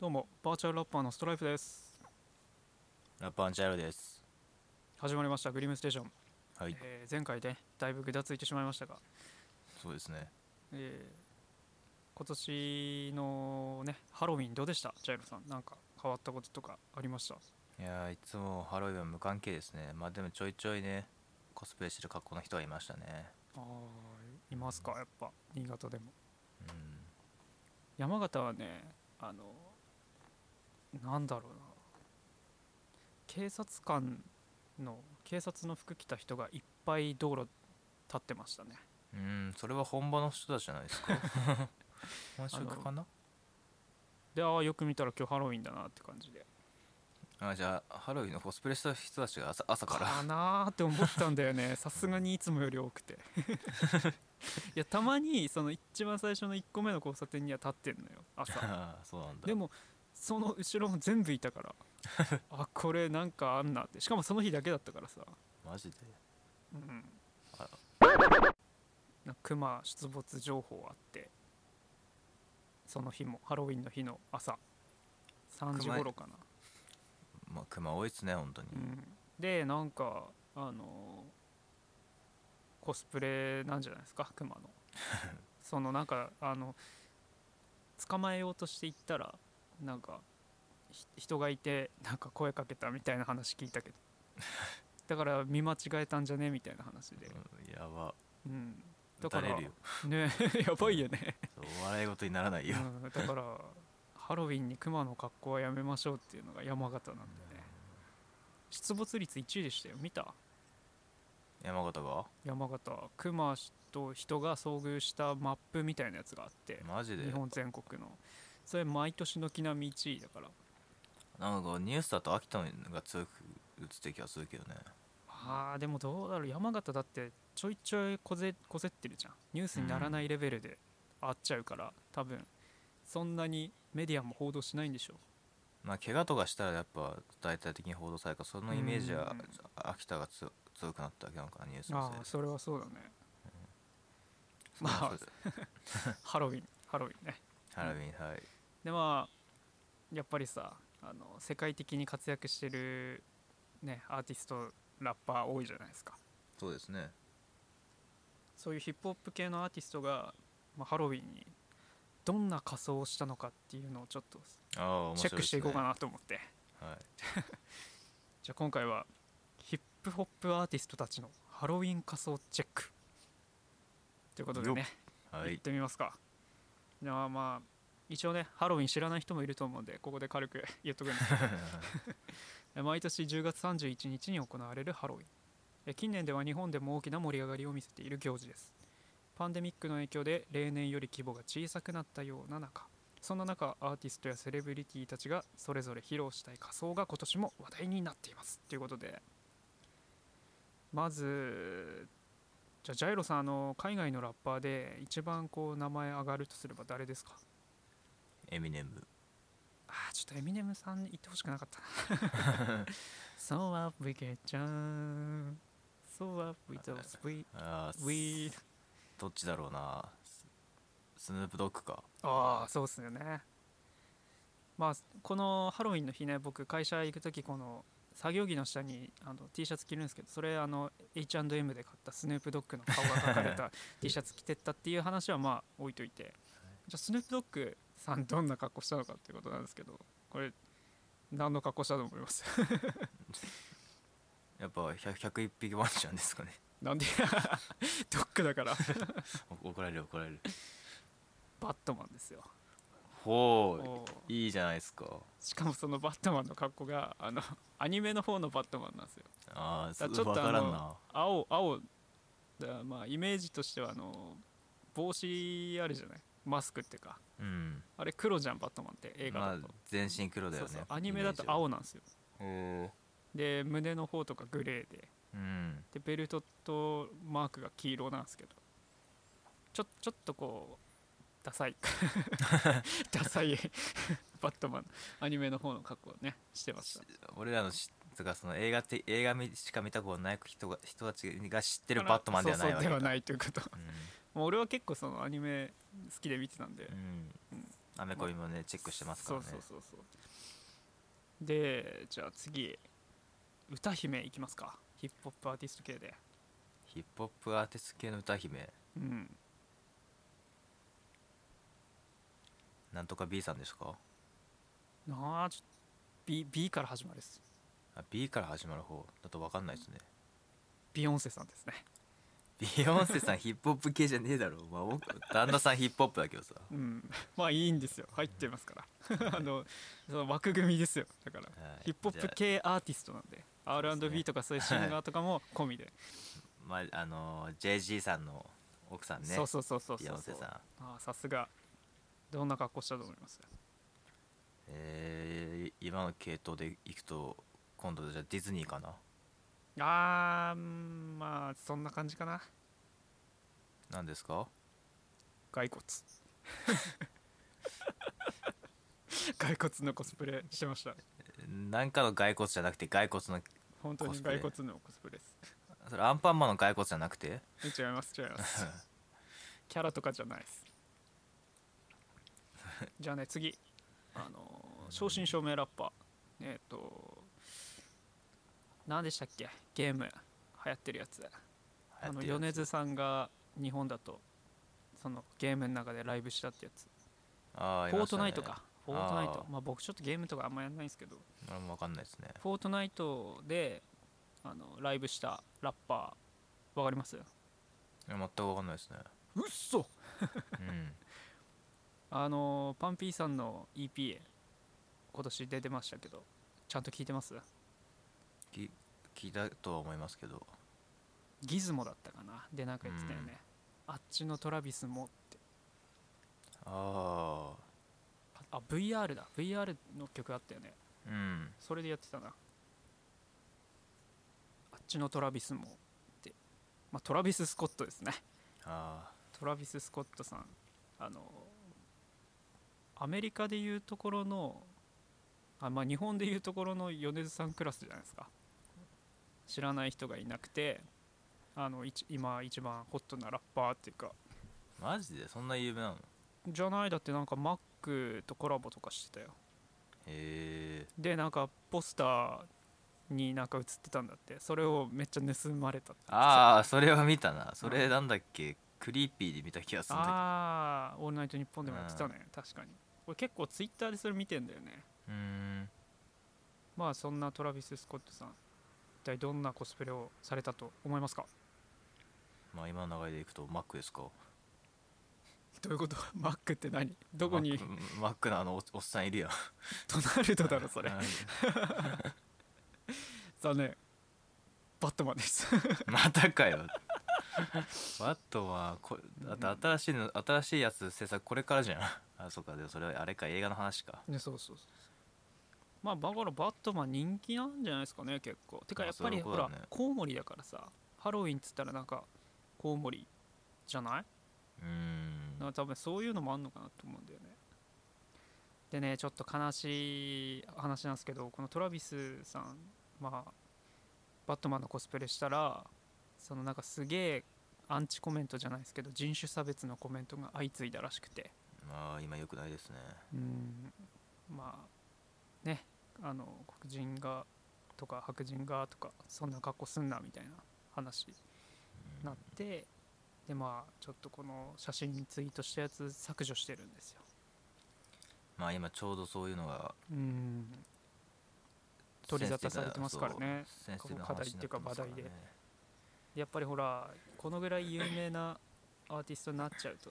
どうもバーチャルラッパーのストライプです。ラッパーンチャイロです。始まりましたグリムステーション、はい。えー前回でだいぶぐだついてしまいましたが、そうですね。えー今年のねハロウィンどうでした？ジャイロさん。なんか変わったこととかありました？いやーいつもハロウィンは無関係ですね。まあでもちょいちょいねコスプレしてる格好の人はいましたね。あーいますか？やっぱ新潟でも。うん。山形はねあのなんだろうな。警察官の警察の服着た人がいっぱい道路立ってましたね。うんそれは本場の人たちじゃないですか？本職かな？でああよく見たら今日ハロウィンだなって感じで。あじゃあハロウィンのコスプレした人たちが朝朝から。かなーって思ったんだよね。さすがにいつもより多くて。いやたまにその一番最初の1個目の交差点には立ってんのよ朝。そうなんだ。でもその後ろも全部いたから。あこれなんかあんな。ってしかもその日だけだったからさ。マジで？うん。あなんか熊出没情報あって。その日もハロウィンの日の朝。3時頃かな。まあ熊多いっすね本当に、うん、でなんかあのコスプレなんじゃないですか熊の。そのなんかあの捕まえようとして行ったらなんかひ人がいてなんか声かけたみたいな話聞いたけど。だから見間違えたんじゃねみたいな話で、うんやば。うん、だ撃からね やばいよね、笑い事にならないよ、うん、だからハロウィンに熊の格好はやめましょうっていうのが山形なんでね。出没率1位でしたよ。見た？山形が？山形。熊と人が遭遇したマップみたいなやつがあって。マジで？日本全国のそれ毎年軒並み1位だから。なんかニュースだと秋田のが強く映ってる気がするけどね。あーでもどうだろう。山形だってちょいちょいこぜこぜってるじゃん。ニュースにならないレベルであっちゃうから、多分そんなにメディアも報道しないんでしょまあ怪我とかしたらやっぱ大体的に報道されるからそのイメージはうん秋田が強強くなったわけなのかなニュースあのせいで。あそれはそうだね。そうなん。まあ ハロウィン。ハロウィンね。ハロウィンはいでまあやっぱりさあの世界的に活躍してるねアーティストラッパー多いじゃないですか。そうですね。そういうヒップホップ系のアーティストが、まあ、ハロウィンにどんな仮装をしたのかっていうのをちょっとチェックしていこうかなと思って、はい。じゃあ今回はヒップホップアーティストたちのハロウィン仮装チェック。ということでね行っ。はい。てみますか。じゃあまあ一応ねハロウィン知らない人もいると思うんでここで軽く言っとくんですけど。毎年10月31日に行われるハロウィン。え近年では日本でも大きな盛り上がりを見せている行事です。パンデミックの影響で例年より規模が小さくなったような中。そんな中アーティストやセレブリティたちがそれぞれ披露したい仮装が今年も話題になっています。ということで。まずじゃあジャイロさんあの海外のラッパーで一番こう名前上がるとすれば誰ですか？エミネムあーちょっとエミネムさん言ってほしくなかった。な So up we get down So up we don't sweet どっちだろうな。ススヌープドッグか。ああそうっすよね。まあこのハロウィンの日ね僕会社行く時この作業着の下にあの T シャツ着るんですけどそれあの H&M で買ったスヌープドッグの顔が描かれた T シャツ着てったっていう話はまあ置いといて。じゃあスヌープドッグさんどんな格好したのかっていうことなんですけどこれ何の格好したと思います？やっぱ 100, 101匹ワンちゃんですかね。なんでドッグだから。お怒られる怒られる。バットマンですよ。ほういいじゃないですか。しかもそのバットマンの格好があのアニメの方のバットマンなんですよ。ああちょっと分からんな。青青だまあイメージとしてはあの帽子あるじゃない？マスクっていうかうん。あれ黒じゃんバットマンって映画まあだと、全身黒だよね。そうそうアニメだと青なんですよ。へで胸の方とかグレーで。えうん。でベルトとマークが黄色なんですけど。ちょちょっとこうダサい。ダサい。バットマン。アニメの方の格好をねしてました。俺らのしつかその映画って映画みしか見たことない人が人たちが知ってるバットマンではないわけだ。そうそうではないということ。もう俺は結構そのアニメ好きで見てたんで、アメコミもねチェックしてますからね。そうそうそうそう。でじゃあ次歌姫いきますか。ヒップホップアーティスト系で。ヒップホップアーティスト系の歌姫。うん。なんとか B さんですか？なあちょ B, B から始まるです。あ B から始まる方。だと分かんないですね。ビヨンセさんですねビヨンセさんヒップホップ系じゃねえだろ、まあ、僕旦那さんヒップホップだけどさ、うん。まあいいんですよ。入ってますから。あのその枠組みですよ。だからはい。ヒップホップ系アーティストなんで R&B とかそういうシンガーとかも込みで、まああの JG さんの奥さんね。そうそうそうそうビヨンセさん。ああさすが。どんな格好したと思います？えー、今の系統でいくと今度じゃあディズニーかな？あーうんまあそんな感じかな。何ですか？骸骨。骸骨のコスプレしてました。何かの骸骨じゃなくて骸骨の本当に骸骨のコスプレです。それアンパンマンの骸骨じゃなくて？違います違います。キャラとかじゃないです。じゃあね次。あの正真正銘ラッパー。えっ、と何でしたっけ？ゲーム。流行ってるやつ。あの米津さんが日本だとそのゲームの中でライブしたってやつ。あフォートナイトか。フォートナイト。まあ僕ちょっとゲームとかあんまやんないんですけど。俺も分かんないですね。フォートナイトであのライブしたラッパーわかります？いや全く分かんないですね。うっそうん。あのパンピーさんの EP 今年出てましたけどちゃんと聞いてます？き聞いたとは思いますけど。ギズモだったかな？でなんか言ってたよね、あっちのトラビスもって。ああ VR だ。VR の曲あったよね。あうん。それでやってたな。あっちのトラビスもって。まあトラビス・スコットですね。あトラビス・スコットさん。あのアメリカでいうところのあまあ日本でいうところの米津さんクラスじゃないですか知らない人がいなくてあの一今一番ホットなラッパーっていうか。あマジで？そんな有名なの？じゃないだってなんかマックとコラボとかしてたよ。へえ。でなんかポスターになんか映ってたんだって。それをめっちゃ盗まれたああそれは見たな。それなんだっけ？クリーピーで見た気がするんだああーオールナイトニッポンでもやってたね。確かに。俺結構ツイッターでそれ見てんだよね。うーん。まあそんなトラビス・スコットさん。一体どんなコスプレをされたと思いますか？まあ今の流れでいくとマックですか？どういうこと？マックって何？どこに？マックのあのおおっさんいるやん。ドナルドだろそれ。はい。残念。バットマンです。またかよ。バットマンこだって新しいの新しいやつ制作これからじゃん。あそうか。でもそれはあれか映画の話か。ねそうそうそうまあだからバットマン人気なんじゃないですかね結構。てかあやっぱりほらねコウモリだからさハロウィンっつったらなんかコウモリじゃない？うーん。だから多分そういうのもあんのかなと思うんだよね。でねちょっと悲しい話なんですけどこのトラビスさんまあバットマンのコスプレしたらそのなんかすげえアンチコメントじゃないですけど人種差別のコメントが相次いだらしくて。まあ今よくないですね。うん。まあねあの黒人がとか白人がとかそんな格好すんなみたいな話になってでまあちょっとこの写真ツイートしたやつ削除してるんですよ。まあ今ちょうどそういうのがうん。取り沙汰されてますからね。課題っていうか話題で。やっぱりほらこのぐらい有名なアーティストになっちゃうと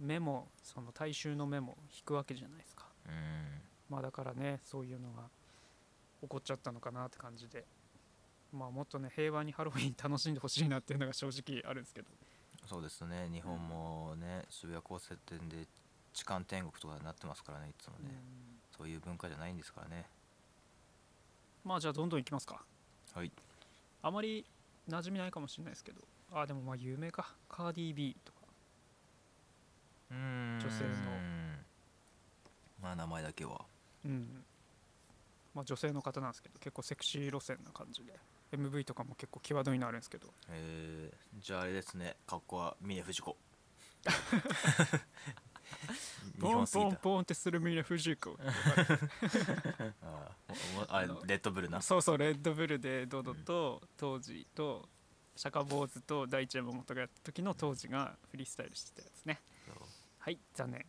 目もその大衆の目も引くわけじゃないですか。うんまあだからねそういうのが起こっちゃったのかなって感じでまあもっとね平和にハロウィン楽しんでほしいなっていうのが正直あるんですけど。そうですね日本もね渋谷交差点で痴漢天国とかになってますからねいつもね、うん。そういう文化じゃないんですからね。まあじゃあどんどんいきますか。はい。あまり馴染みないかもしれないですけど。あでもまあ有名か。カーディー・ビーとか。うーん。女性の。まあ名前だけはうん。まあ女性の方なんですけど結構セクシー路線な感じで MV とかも結構際どいのあるんですけど。えー、じゃああれですね。格好は峰不二子。日ポンポンポンってするみな藤子 あーおおあれあのレッドブルな。そうそうレッドブルでドドと当時と釈迦坊主と大地山本がやった時の当時がフリースタイルしてたやつね。はい残念。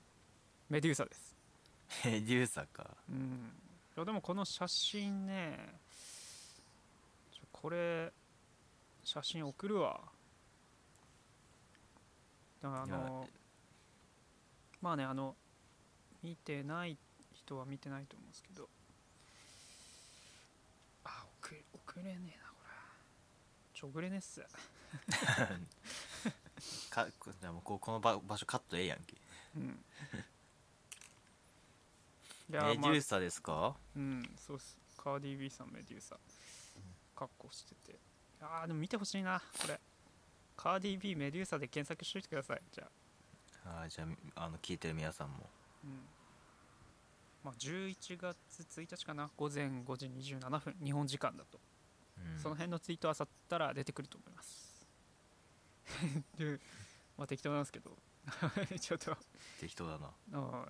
メデューサですメデューサかうん。いやでもこの写真ねこれ写真送るわ。だからあのまあねあの見てない人は見てないと思うんですけど。あ送れ送れねえなこれ。ちょ送れねえっす。かじゃあもうこうこの場場所カットええやんけ。うんいメデューサですか？うんそうっす。カーディー・ビーさんメデューサ格好してて。あーでも見てほしいなこれ。カーディー・ビーメデューサで検索しといてください。じゃあ。はいじゃああの聞いてる皆さんも。うん。まあ11月1日かな。午前5時27分。日本時間だと、うん。その辺のツイートあさったら出てくると思います。でまあ適当なんですけど。ちょっと。適当だな。おい。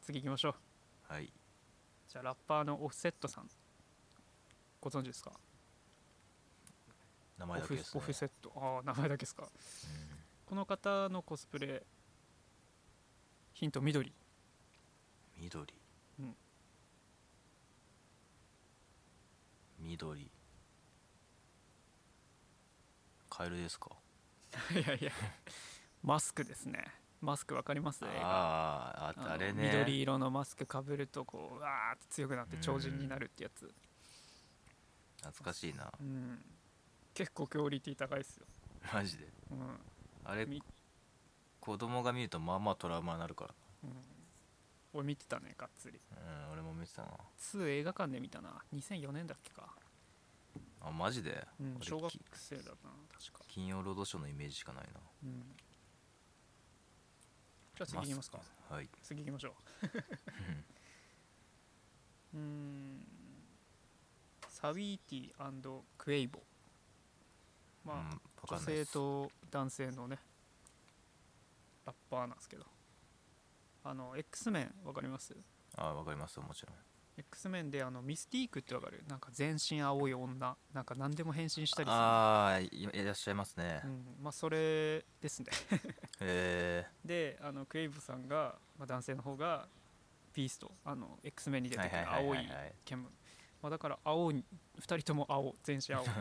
次行きましょうはい。じゃあラッパーのオフセットさん。ご存知ですか？名前だけですね。オフセット。ああ名前だけですか？うん。この方のコスプレヒント緑。緑、うん。緑。カエルですか？いやいや。マスクですねマスクわかります？あーあのあれね。緑色のマスクかぶるとこうわーって強くなって超人になるってやつ。懐かしいな。うん。結構クオリティ高いっすよ、マジで。うん。あれみ子供が見るとまあまあトラウマになるから。うん、俺見てたねがっつり。うん俺も見てたな。2映画館で見たな2004年だっけか、あマジで、うん、俺小学き生だな確か、金曜ロードショーのイメージしかないな。うん、じゃあ次行きますか。クはい。次行きましょう。う ーん。サウィーティクエイボ。まあ、うん、女性と男性のねラッパーなんですけど。あの X メンわかります？あわかりますよもちろん X メンであのミスティークってわかる？なんか全身青い女。なんか何でも変身したりする。ああいいらっしゃいますね、うん、まあそれですね。へであのクエイボさんが、まあ、男性の方がピースト。あの X メンにえ出てくる青い剣。舞まあ、だから青に2人とも青。全身青。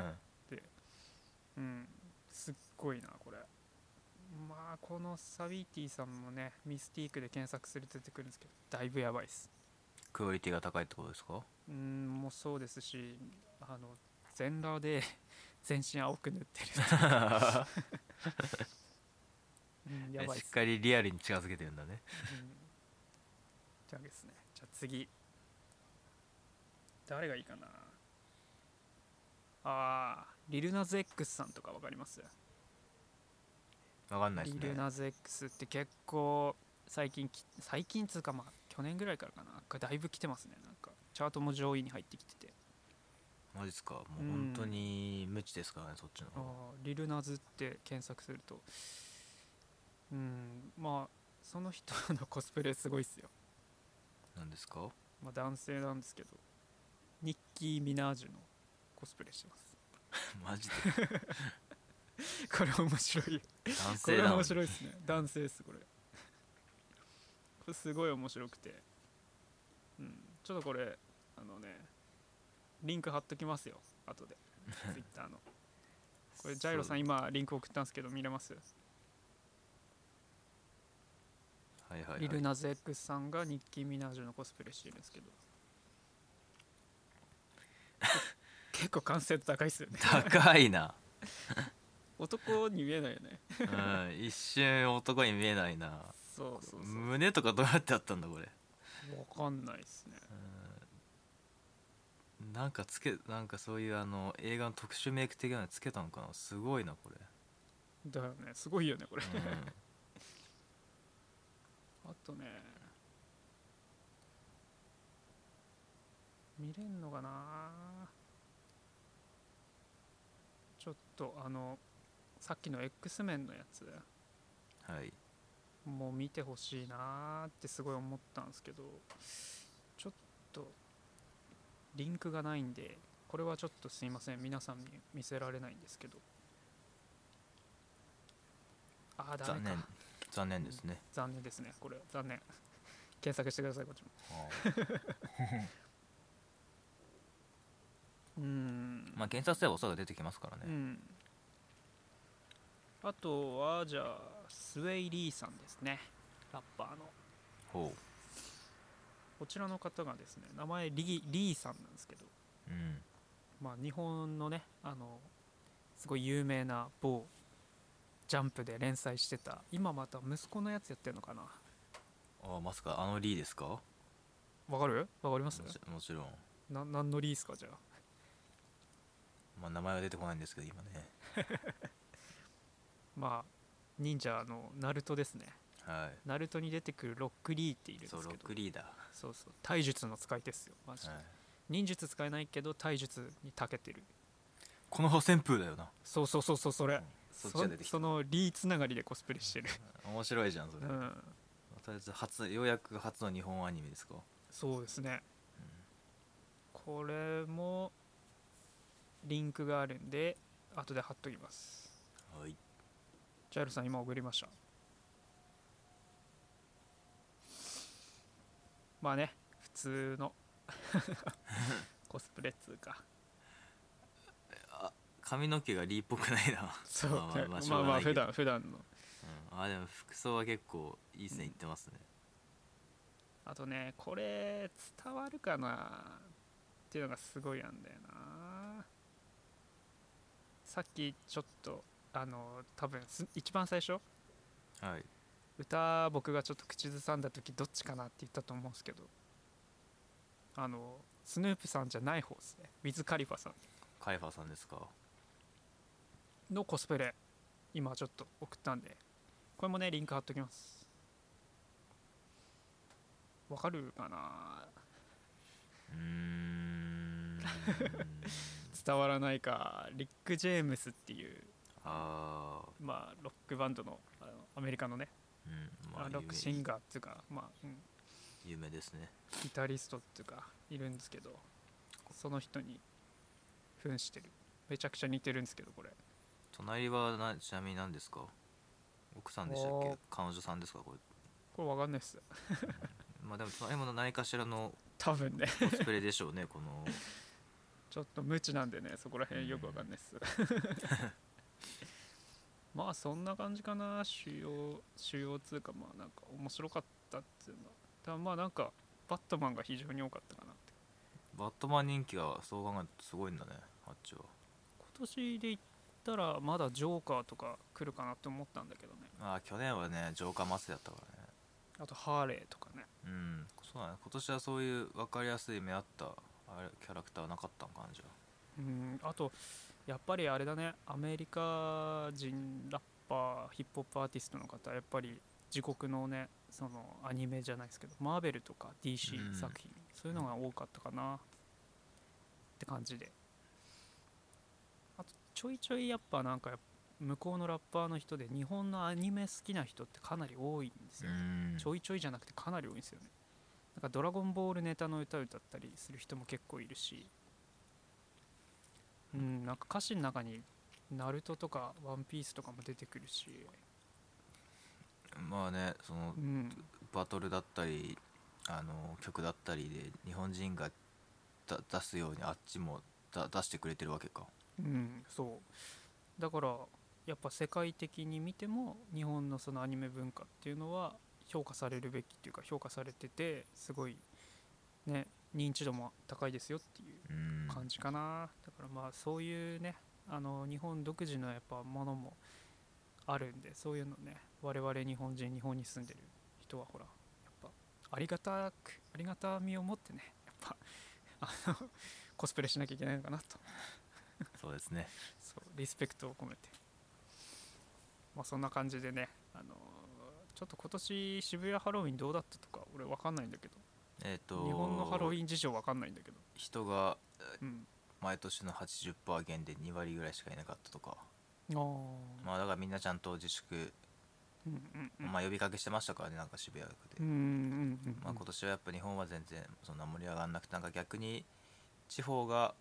うん。すっごいなこれ。まあこのサビーティさんもねミスティークで検索すると出てくるんですけどだいぶやばいですクオリティが高いってことですか？うんもうそうですしあの全裸で 全身青く塗ってる、うん、やばいっす、しっかりリアルに近づけてるんだね。うん、じゃあですね。じゃあ次。誰がいいかな？あーリルナズ X さんとかわかります？わかんないですね。リルナズ X って結構最近き最近つうかまあ去年ぐらいからかな。がだいぶ来てますね。なんかチャートも上位に入ってきてて。マジっすか。もううん。本当に無知ですからねそっちのあ方ーリルナズって検索すると。うんまあその人のコスプレすごいっすよ、なんですか？まあ、男性なんですけど。ニッキー・ミナージュのコスプレしてます。マジで？これ面白い。男これ性なのに面白いですね。男性ですこれ すごい面白くて。うん。ちょっとこれあのねリンク貼っときますよ。後で。ツイッターの。これジャイロさん今リンク送ったんですけど見れます？はいはい、はい、リルナズ X さんがニッキー・ミナージュのコスプレしてるんですけど。結構完成度高いっすよね。高いな、男に見えないよね。うん、一瞬男に見えないなそうそうそう胸とかどうやってあったんだこれ、わかんないっすね。うん、なんかつけなんかそういうあの映画の特殊メイク的なのつけたのかな？すごいなこれ、だよね。すごいよねこれ。うん。あとね。見れんのかな？ちょっとあのさっきの X メンのやつ。はいも見てほしいなーってすごい思ったんですけどちょっとリンクがないんでこれはちょっとすいません。皆さんに見せられないんですけど。ああダメか。残念残念ですね、残念ですね。これ残念。検索してくださいこっちも。うー。ん。まあ検索すればおそらく出てきますからね、うんあとはじゃあスウェイ・リーさんですね。ラッパーの。ほこちらの方がですね名前リーリーさんなんですけど。ううん。まあ日本のねあのすごい有名な某ジャンプで連載してた今また息子のやつやってるのかな。あまさかあのリーですか？もわかる？わかります？ちもちろん、な何のリーですかじゃあ。まあ、名前は出てこないんですけど今ね まあ忍者のナルトですね。はい。ナルトに出てくるロックリーっているんですそうロけどックリーダそうそう。体術の使い手っすよマジー、で、はい、忍術使えないけど体術に長けてる。この旋風だよな。そうそうそうそうそれ。そっちが出てきた。そのリーつながりでコスプレしてる。面白いじゃんそれ、とうん。りあえず初ようやく初の日本アニメですか。そうですね、これもリンクがあるんで後で貼っときます。はい。ジャイルさん今送りました。まあね普通の コスプレっつうか。髪の毛がリーっぽくないな。そうまあまあまあまあまあ普段普段の。うん、あでも服装は結構いいですね言ってますね、あとねこれ伝わるかなっていうのがすごいあんだよな。さっきちょっとあの多分す一番最初。はい。歌僕がちょっと口ずさんだ時どっちかなって言ったと思うんですけど。あのスヌープさんじゃない方ですね。ウィズ・カリファさん。カイファさんですか？のコスプレ今ちょっと送ったんで。これもねリンク貼っときます。わかるかな？うーん。伝わらないか。リック・ジェームスっていうああまあロックバンドのあのアメリカのね、うんまああロックシンガーっていうかまあ、うん、有名ですね。ギタリストっていうかいるんですけどその人に扮してる。めちゃくちゃ似てるんですけどこれ。隣はなちなみに何ですか？奥さんでしたっけ？彼女さんですか？これ。これわかんないっす。まあでも隣も何かしらの多分ね。コスプレでしょうねこの。ちょっと無知なんでねそこら辺よくわかんないっす まあそんな感じかな。主要主要つうかまあなんか面白かったっていうの。はただまあなんかバットマンが非常に多かったかなって。バットマン人気がそう考えるとすごいんだねあっちは。今年で言ったらまだジョーカーとか来るかなって思ったんだけどね。まあ去年はねジョーカーマスだったからね。あとハーレーとかね。うんそうだね。今年はそういう分かりやすい目合ったあれキャラクターなかったんかなじゃうんあとやっぱりあれだね。アメリカ人ラッパーヒップホップアーティストの方やっぱり自国のねそのアニメじゃないですけどマーベルとか DC うん。作品、そういうのが多かったかな。って感じで。あとちょいちょいやっぱなんか向こうのラッパーの人で日本のアニメ好きな人ってかなり多いんですよ、うん。ちょいちょいじゃなくてかなり多いんですよね。なんかドラゴンボールネタの歌を歌ったりする人も結構いるしうんなんか歌詞の中にナルトとかワンピースとかも出てくるし。まあねそのうん。バトルだったりあの曲だったりで日本人がだ出すようにあっちもだ出してくれてるわけか。うんそう。だからやっぱ世界的に見ても日本のそのアニメ文化っていうのは評価されるべきっていうか評価されててすごいね認知度も高いですよっていううん。感じかな、だからまあそういうねあの日本独自のやっぱものもあるんでそういうのね我々日本人日本に住んでる人はほらやっぱありがたくありがたみを持ってねやっぱ あのコスプレしなきゃいけないのかなと。そうですね。そうリスペクトを込めて。まあそんな感じでねあのちょっと今年渋谷ハロウィンどうだったとか俺わかんないんだけどえっ、と日本のハロウィン事情わかんないんだけど。人がうん。毎年の80%減で2割ぐらいしかいなかったとか。ああまあだからみんなちゃんと自粛うんうんうん。まあ呼びかけしてましたからねなんか渋谷区で、うんうんうんまあ、今年はやっぱ日本は全然そんな盛り上がらなくてなんか逆に地方が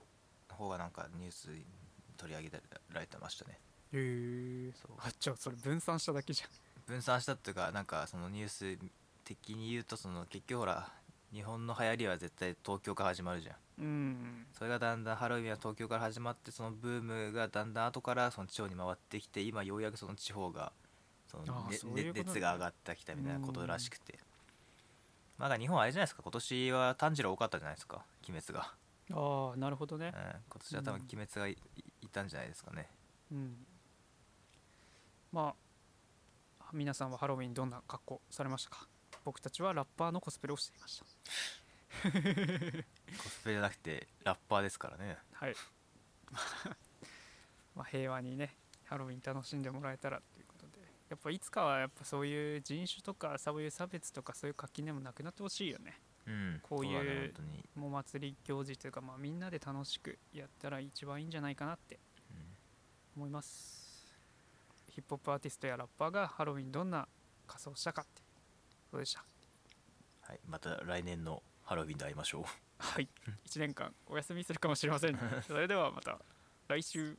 方がなんかニュースに取り上げられてましたね。へえ。そう。あじゃあそれ分散しただけじゃん。分散したっていうかなんかそのニュース的に言うとその結局ほら日本の流行りは絶対東京から始まるじゃん。うん。それがだんだんハロウィンは東京から始まってそのブームがだんだん後からその地方に回ってきて今ようやくその地方が熱が上がってきたみたいなことらしくて。まあ日本はあれじゃないですか今年は炭治郎多かったじゃないですか鬼滅が、ああなるほどね。うん、今年は多分鬼滅がい,、いたんじゃないですかね。うん。まあ皆さんはハロウィンどんな格好されましたか？僕たちはラッパーのコスプレをしていました。コスプレじゃなくてラッパーですからね。はい。まあ平和にねハロウィン楽しんでもらえたらということで。やっぱいつかはやっぱそういう人種とかそういう差別とかそういう垣根もなくなってほしいよね。うんこういうそだね本当に、もう祭り行事というか、まあ、みんなで楽しくやったら一番いいんじゃないかなってうん。思います。ヒップホップアーティストやラッパーがハロウィンどんな仮装したかってそうでした？はい、また来年のハロウィンで会いましょう。はい 1年間お休みするかもしれませんそれではまた来週。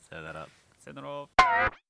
さよなら。さよなら